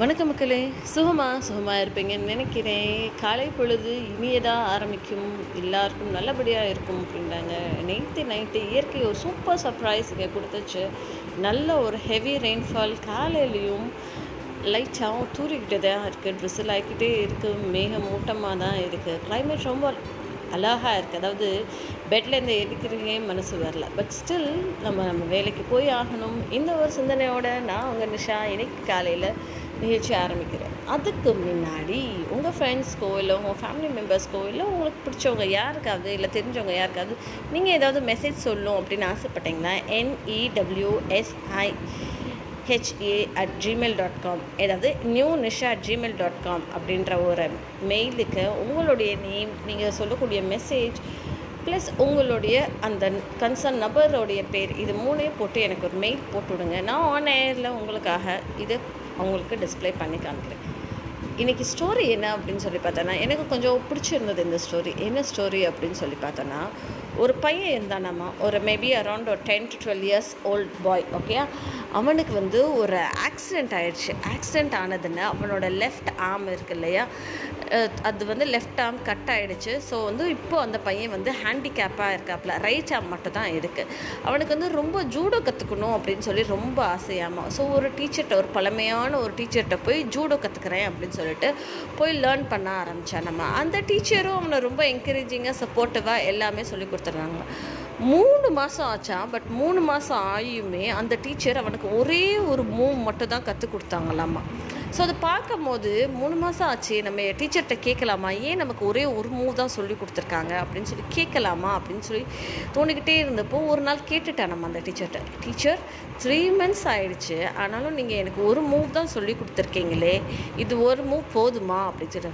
வணக்க மக்களே. சுகமா சுகமாக இருப்பீங்கன்னு நினைக்கிறேன். காலை பொழுது இனியதாக ஆரம்பிக்கும். எல்லாருக்கும் நல்லபடியாக இருக்கும் அப்படின்றாங்க. நேற்று நைட்டு இயற்கை ஒரு சூப்பர் சர்ப்ரைஸ் இங்கே கொடுத்துச்சு. நல்ல ஒரு ஹெவி ரெயின்ஃபால் காலையிலையும் லைட்டாகவும் தூரிக்கிட்டு தான் இருக்குது ட்ரெஸ்ஸில் ஆகிக்கிட்டே இருக்குது மேகமூட்டமாக தான் இருக்குது கிளைமேட் ரொம்ப அழகாக இருக்குது அதாவது பெட்லேருந்து எடுக்கிறீங்க மனசு வரல. பட் ஸ்டில் நம்ம நம்ம வேலைக்கு போய் ஆகணும். இந்த ஒரு சிந்தனையோட நான் உங்கள் நிஷா இன்னைக்கு காலையில் நிகழ்ச்சி ஆரம்பிக்கிறேன். அதுக்கு முன்னாடி உங்கள் ஃப்ரெண்ட்ஸ்க்கோ இல்லை உங்கள் ஃபேமிலி மெம்பர்ஸ்க்கோ இல்லை உங்களுக்கு பிடிச்சவங்க யாருக்காவது இல்லை தெரிஞ்சவங்க யாருக்காவது நீங்கள் ஏதாவது மெசேஜ் சொல்லணும் அப்படின்னு ஆசைப்பட்டீங்கன்னா N E W S I H A at gmail dot com ஏதாவது new Nisha at gmail dot com அப்படின்ற ஒரு மெயிலுக்கு உங்களுடைய நேம் நீங்கள் சொல்லக்கூடிய மெசேஜ் ப்ளஸ் உங்களுடைய அந்த கன்சர்ன் நபருடைய பேர் இது மூணையும் போட்டு எனக்கு ஒரு மெயில் போட்டு விடுங்க நான் ஆன் ஏரில் உங்களுக்காக இதை அவங்களுக்கு டிஸ்ப்ளே பண்ணி காமிக்கிறேன். இன்றைக்கி ஸ்டோரி என்ன அப்படின்னு சொல்லி பார்த்தோன்னா எனக்கு கொஞ்சம் பிடிச்சிருந்தது இந்த ஸ்டோரி என்ன ஸ்டோரி அப்படின்னு சொல்லி பார்த்தோன்னா ஒரு பையன் இருந்தானாமா ஒரு மேபி அரௌண்ட் ஒரு ten to twelve years old boy okay அவனுக்கு வந்து ஒரு ஆக்சிடெண்ட் ஆயிடுச்சு. ஆக்சிடெண்ட் ஆனதுன்னு அவனோட லெஃப்ட் ஆர்ம் இருக்கு இல்லையா? அது வந்து லெஃப்ட் ஆர்ம் கட் ஆகிடுச்சு ஸோ வந்து இப்போது அந்த பையன் வந்து ஹேண்டிகேப்பாக இருக்காப்புல. ரைட் ஆர்ம் மட்டும் தான் இருக்குது அவனுக்கு வந்து ரொம்ப ஜூடோ கற்றுக்கணும் அப்படின்னு சொல்லி ரொம்ப ஆசையாமா. ஸோ ஒரு டீச்சர்கிட்ட ஒரு பழமையான ஒரு டீச்சர்கிட்ட போய் ஜூடோ கற்றுக்கிறேன் அப்படின்னு சொல்லிட்டு போய் லேர்ன் பண்ண ஆரம்பித்தான் நம்ம. அந்த டீச்சரும் அவனை ரொம்ப என்கரேஜிங்காக சப்போர்ட்டிவாக எல்லாமே சொல்லி கொடுத்துருந்தாங்க மூணு மாதம் ஆச்சான் பட் மூணு மாதம் ஆகியுமே அந்த டீச்சர் அவனுக்கு ஒரே ஒரு மூவ் மட்டும் தான் கற்றுக் கொடுத்தாங்களாமா. ஸோ அதை பார்க்கும் போது மூணு மாதம் ஆச்சு நம்ம டீச்சர்கிட்ட கேட்கலாமா? ஏன் நமக்கு ஒரே ஒரு மூவ் தான் சொல்லி கொடுத்துருக்காங்க அப்படின்னு சொல்லி கேட்கலாமா அப்படின்னு சொல்லி தோணிக்கிட்டே இருந்தப்போ ஒரு நாள் கேட்டுட்டேன் நம்ம அந்த டீச்சர்கிட்ட டீச்சர் த்ரீ மந்த்ஸ் ஆயிடுச்சு. ஆனாலும் நீங்கள் எனக்கு ஒரு மூவ் தான் சொல்லி கொடுத்துருக்கீங்களே. இது ஒரு மூவ் போதுமா? அப்படின்னு சொல்லி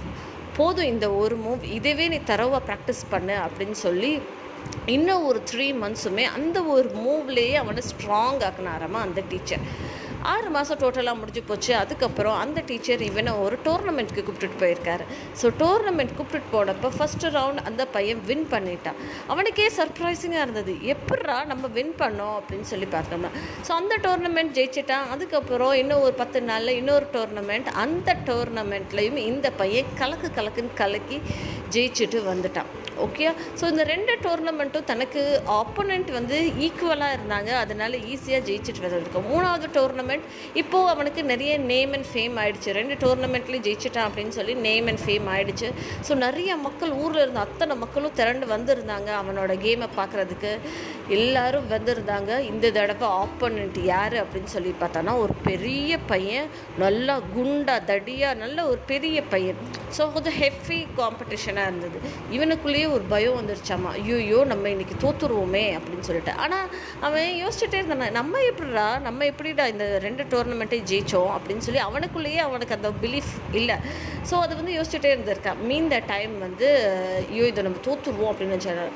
போதும் இந்த ஒரு மூவ் இதுவே நீ தரவாக ப்ராக்டிஸ் பண்ணு. அப்படின்னு சொல்லி இன்னும் ஒரு த்ரீ மந்த்ஸுமே அந்த ஒரு மூவ்லேயே அவனை ஸ்ட்ராங் ஆக்கினாராமா அந்த டீச்சர் ஆறு மாதம் டோட்டலாக முடிஞ்சு போச்சு. அதுக்கப்புறம் அந்த டீச்சர் இவனை ஒரு டோர்னமெண்ட்க்கு கூப்பிட்டுட்டு போயிருக்காரு. ஸோ டோர்னமெண்ட் கூப்பிட்டுட்டு போனப்போ ஃபஸ்ட்டு ரவுண்ட் அந்த பையன் வின் பண்ணிட்டான். அவனுக்கே சர்ப்ரைசிங்காக இருந்தது. எப்பட்றா நம்ம வின் பண்ணோம் அப்படின்னு சொல்லி பார்த்தோம்னா. ஸோ அந்த டோர்னமெண்ட் ஜெயிச்சிட்டான். அதுக்கப்புறம் இன்னும் ஒரு பத்து நாளில் இன்னொரு டோர்னமெண்ட் அந்த டோர்னமெண்ட்லேயும் இந்த பையன் கலக்கு கலக்குன்னு கலக்கி ஜெயிச்சுட்டு வந்துட்டான். ஓகே ஸோ இந்த ரெண்டு டோர்னமெண்ட்டும் தனக்கு ஆப்போனண்ட் வந்து ஈக்குவலாக இருந்தாங்க. அதனால ஈஸியாக ஜெயிச்சுட்டு வந்திருக்கோம் மூணாவது டோர்னமெண்ட் இப்போது அவனுக்கு நிறைய நேம் அண்ட் ஃபேம் ஆகிடுச்சு ரெண்டு டோர்னமெண்ட்லேயும் ஜெயிச்சிட்டான் அப்படின்னு சொல்லி நேம் அண்ட் ஃபேம் ஆகிடுச்சு ஸோ நிறைய மக்கள் ஊரில் இருந்த அத்தனை மக்களும் திரண்டு வந்திருந்தாங்க அவனோட கேமை பார்க்குறதுக்கு எல்லாரும் வந்திருந்தாங்க. இந்த தடவை ஆப்போனண்ட் யார் அப்படின்னு சொல்லி பார்த்தோன்னா ஒரு பெரிய பையன் நல்லா குண்டா தடியாக நல்ல ஒரு பெரிய பையன். ஸோ கொஞ்சம் ஹெவி காம்படிஷனாக இருந்தது. இவனுக்குள்ளேயே ஒரு பயம் வந்துருச்சாமா ஐயோ நம்ம இன்றைக்கி தோத்துருவோமே அப்படின்னு சொல்லிட்டு. ஆனால் அவன் யோசிச்சுட்டே இருந்தான். நம்ம எப்படிடா நம்ம எப்படிடா இந்த ரெண்டு டோர்னமெண்ட்டையும் ஜெயிச்சோம் அப்படின்னு சொல்லி அவனுக்குள்ளேயே அவனுக்கு அந்த பிலீஃப் இல்லை. ஸோ அது வந்து யோசிச்சுட்டே இருந்திருக்கான் மீன் த டைம் வந்து ஐயோ இதை நம்ம தோத்துருவோம் அப்படின்னு நினச்சாரு.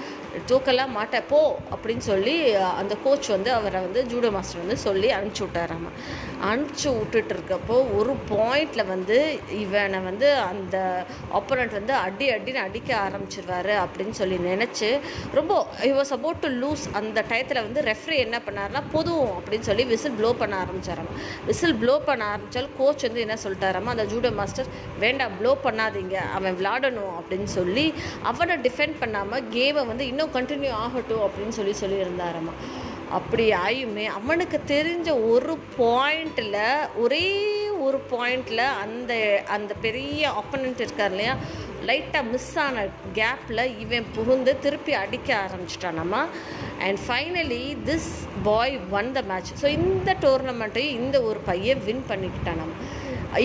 தூக்கலாம் மாட்டேன் போ அப்படின்னு சொல்லி அந்த கோச் வந்து அவரை வந்து ஜூடோ மாஸ்டர் வந்து சொல்லி அனுப்பிச்சி விட்டாராம. அனுப்பிச்சி விட்டுட்டு இருக்கப்போ ஒரு பாயிண்டில் வந்து இவனை வந்து அந்த ஆப்போனண்ட் வந்து அடி அடின்னு அடிக்க ஆரம்பிச்சிருவாரு அப்படின்னு சொல்லி நினச்சி ரொம்ப I was about to lose அந்த டயத்தில் வந்து ரெஃப்ரி என்ன பண்ணாருன்னா போதும் அப்படின்னு சொல்லி விசில் ப்ளோ பண்ண ஆரம்பிச்சாராம். விசில் ப்ளோ பண்ண ஆரம்பித்தாலும் கோச் வந்து என்ன சொல்லிட்டாராமா அந்த ஜூடோ மாஸ்டர் வேண்டாம் ப்ளோ பண்ணாதீங்க அவன் விளாடணும் அப்படின்னு சொல்லி அவனை டிஃபெண்ட் பண்ணாமல் கேமை வந்து இன்னும் இன்னும் கண்டினியூ ஆகட்டும் அப்படின்னு சொல்லி சொல்லியிருந்தாராமா அப்படி ஆயுமே அவனுக்கு தெரிஞ்ச ஒரு பாயிண்டில் ஒரே ஒரு பாயிண்டில் அந்த அந்த பெரிய ஆப்பனண்ட் இருக்கார் இல்லையா? லைட்டாக மிஸ் ஆன கேப்பில் இவன் புகுந்து திருப்பி அடிக்க ஆரம்பிச்சிட்டானம்மா and finally this boy won the match so இந்த டோர்னமெண்ட்டையும் இந்த ஒரு பையன் வின் பண்ணிக்கிட்டானாம்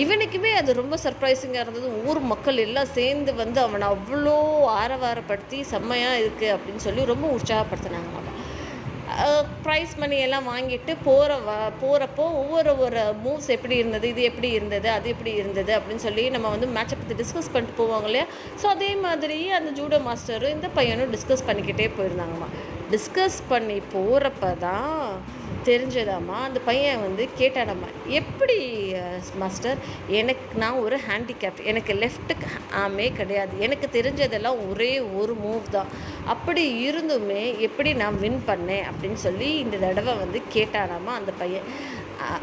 இவனுக்குமே அது ரொம்ப சர்ப்ரைசிங்காக இருந்தது. ஊர் மக்கள் எல்லாம் சேர்ந்து வந்து அவனை அவ்வளோ ஆரவாரப்படுத்தி செம்மையாக இருக்குது அப்படின்னு சொல்லி ரொம்ப உற்சாகப்படுத்தினாங்க அவன் ப்ரைஸ் மணி எல்லாம் வாங்கிட்டு போகிற வ போகிறப்போ ஒவ்வொரு ஒரு மூவ்ஸ் எப்படி இருந்தது இது எப்படி இருந்தது அது எப்படி இருந்தது அப்படின்னு சொல்லி நம்ம வந்து மேட்சை பற்றி டிஸ்கஸ் பண்ணிட்டு போவாங்க இல்லையா? ஸோ அதே மாதிரி அந்த ஜூடோ மாஸ்டரும் இந்த பையனும் டிஸ்கஸ் பண்ணிக்கிட்டே போயிருந்தாங்கம்மா. டிஸ்கஸ் பண்ணி போகிறப்ப தான் தெரிஞ்சதாம்மா அந்த பையன் வந்து கேட்டானம்மா எப்படி மாஸ்டர் எனக்கு நான் ஒரு ஹேண்டிகேப் எனக்கு லெஃப்ட்டுக்கு ஆமே கிடையாது. எனக்கு தெரிஞ்சதெல்லாம் ஒரே ஒரு மூவ் தான். அப்படி இருந்துமே எப்படி நான் வின் பண்ணேன்? அப்படின்னு சொல்லி இந்த தடவை வந்து கேட்டானாமா அந்த பையன்.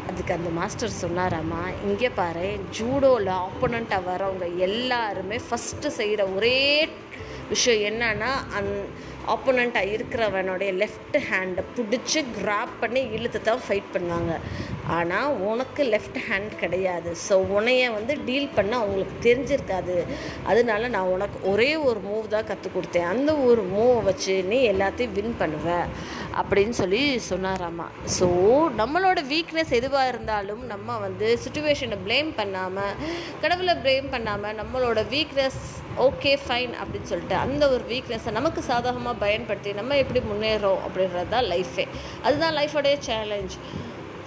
அதுக்கு அந்த மாஸ்டர் சொன்னாராம்மா இங்கே பாரு ஜூடோவில் ஆப்போனண்ட்டாக வரவங்க எல்லாருமே ஃபஸ்ட்டு செய்கிற ஒரே விஷயம் என்னன்னா அந் ஆப்போனண்ட்டாக இருக்கிறவனுடைய லெஃப்ட் ஹேண்டை பிடிச்சி கிராப் பண்ணி இழுத்து தான் ஃபைட் பண்ணுவாங்க. ஆனால் உனக்கு லெஃப்ட் ஹேண்ட் கிடையாது. ஸோ உன்னைய வந்து டீல் பண்ண அவங்களுக்கு தெரிஞ்சிருக்காது. அதனால நான் உனக்கு ஒரே ஒரு மூவ் தான் கற்றுக் கொடுத்தேன். அந்த ஒரு மூவை வச்சு நீ எல்லாத்தையும் வின் பண்ணுவ அப்படின்னு சொல்லி சொன்னாராமா. ஸோ நம்மளோட வீக்னஸ் எதுவாக இருந்தாலும் நம்ம வந்து சுச்சுவேஷனை ப்ளேம் பண்ணாமல் கடவுளை ப்ளேம் பண்ணாமல் நம்மளோட வீக்னஸ் ஓகே ஃபைன் அப்படின்னு சொல்லிட்டு அந்த ஒரு வீக்னஸை நமக்கு சாதகமாக பயன்படுத்தி நம்ம எப்படி முன்னேறோம் அப்படின்றது தான் லைஃபே அதுதான் லைஃபோடைய சேலஞ்ச்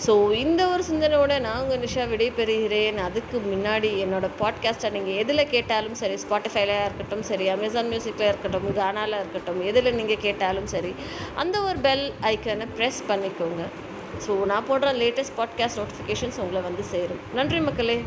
ஸோ இந்த ஒரு சிந்தனையோட நான் உங்கள் நிஷா விடைபெறுகிறேன். அதுக்கு முன்னாடி என்னோடய பாட்காஸ்ட்டை நீங்கள் எதில் கேட்டாலும் சரி ஸ்பாட்டிஃபைல இருக்கட்டும் சரி அமேசான் மியூசிக்கில் இருக்கட்டும் கானாவில் இருக்கட்டும் எதில் நீங்கள் கேட்டாலும் சரி அந்த ஒரு பெல் ஐக்கனை ப்ரெஸ் பண்ணிக்கோங்க. ஸோ நான் போடுற லேட்டஸ்ட் பாட்காஸ்ட் நோட்டிஃபிகேஷன்ஸ் உங்களை வந்து சேரும். நன்றி மக்களே.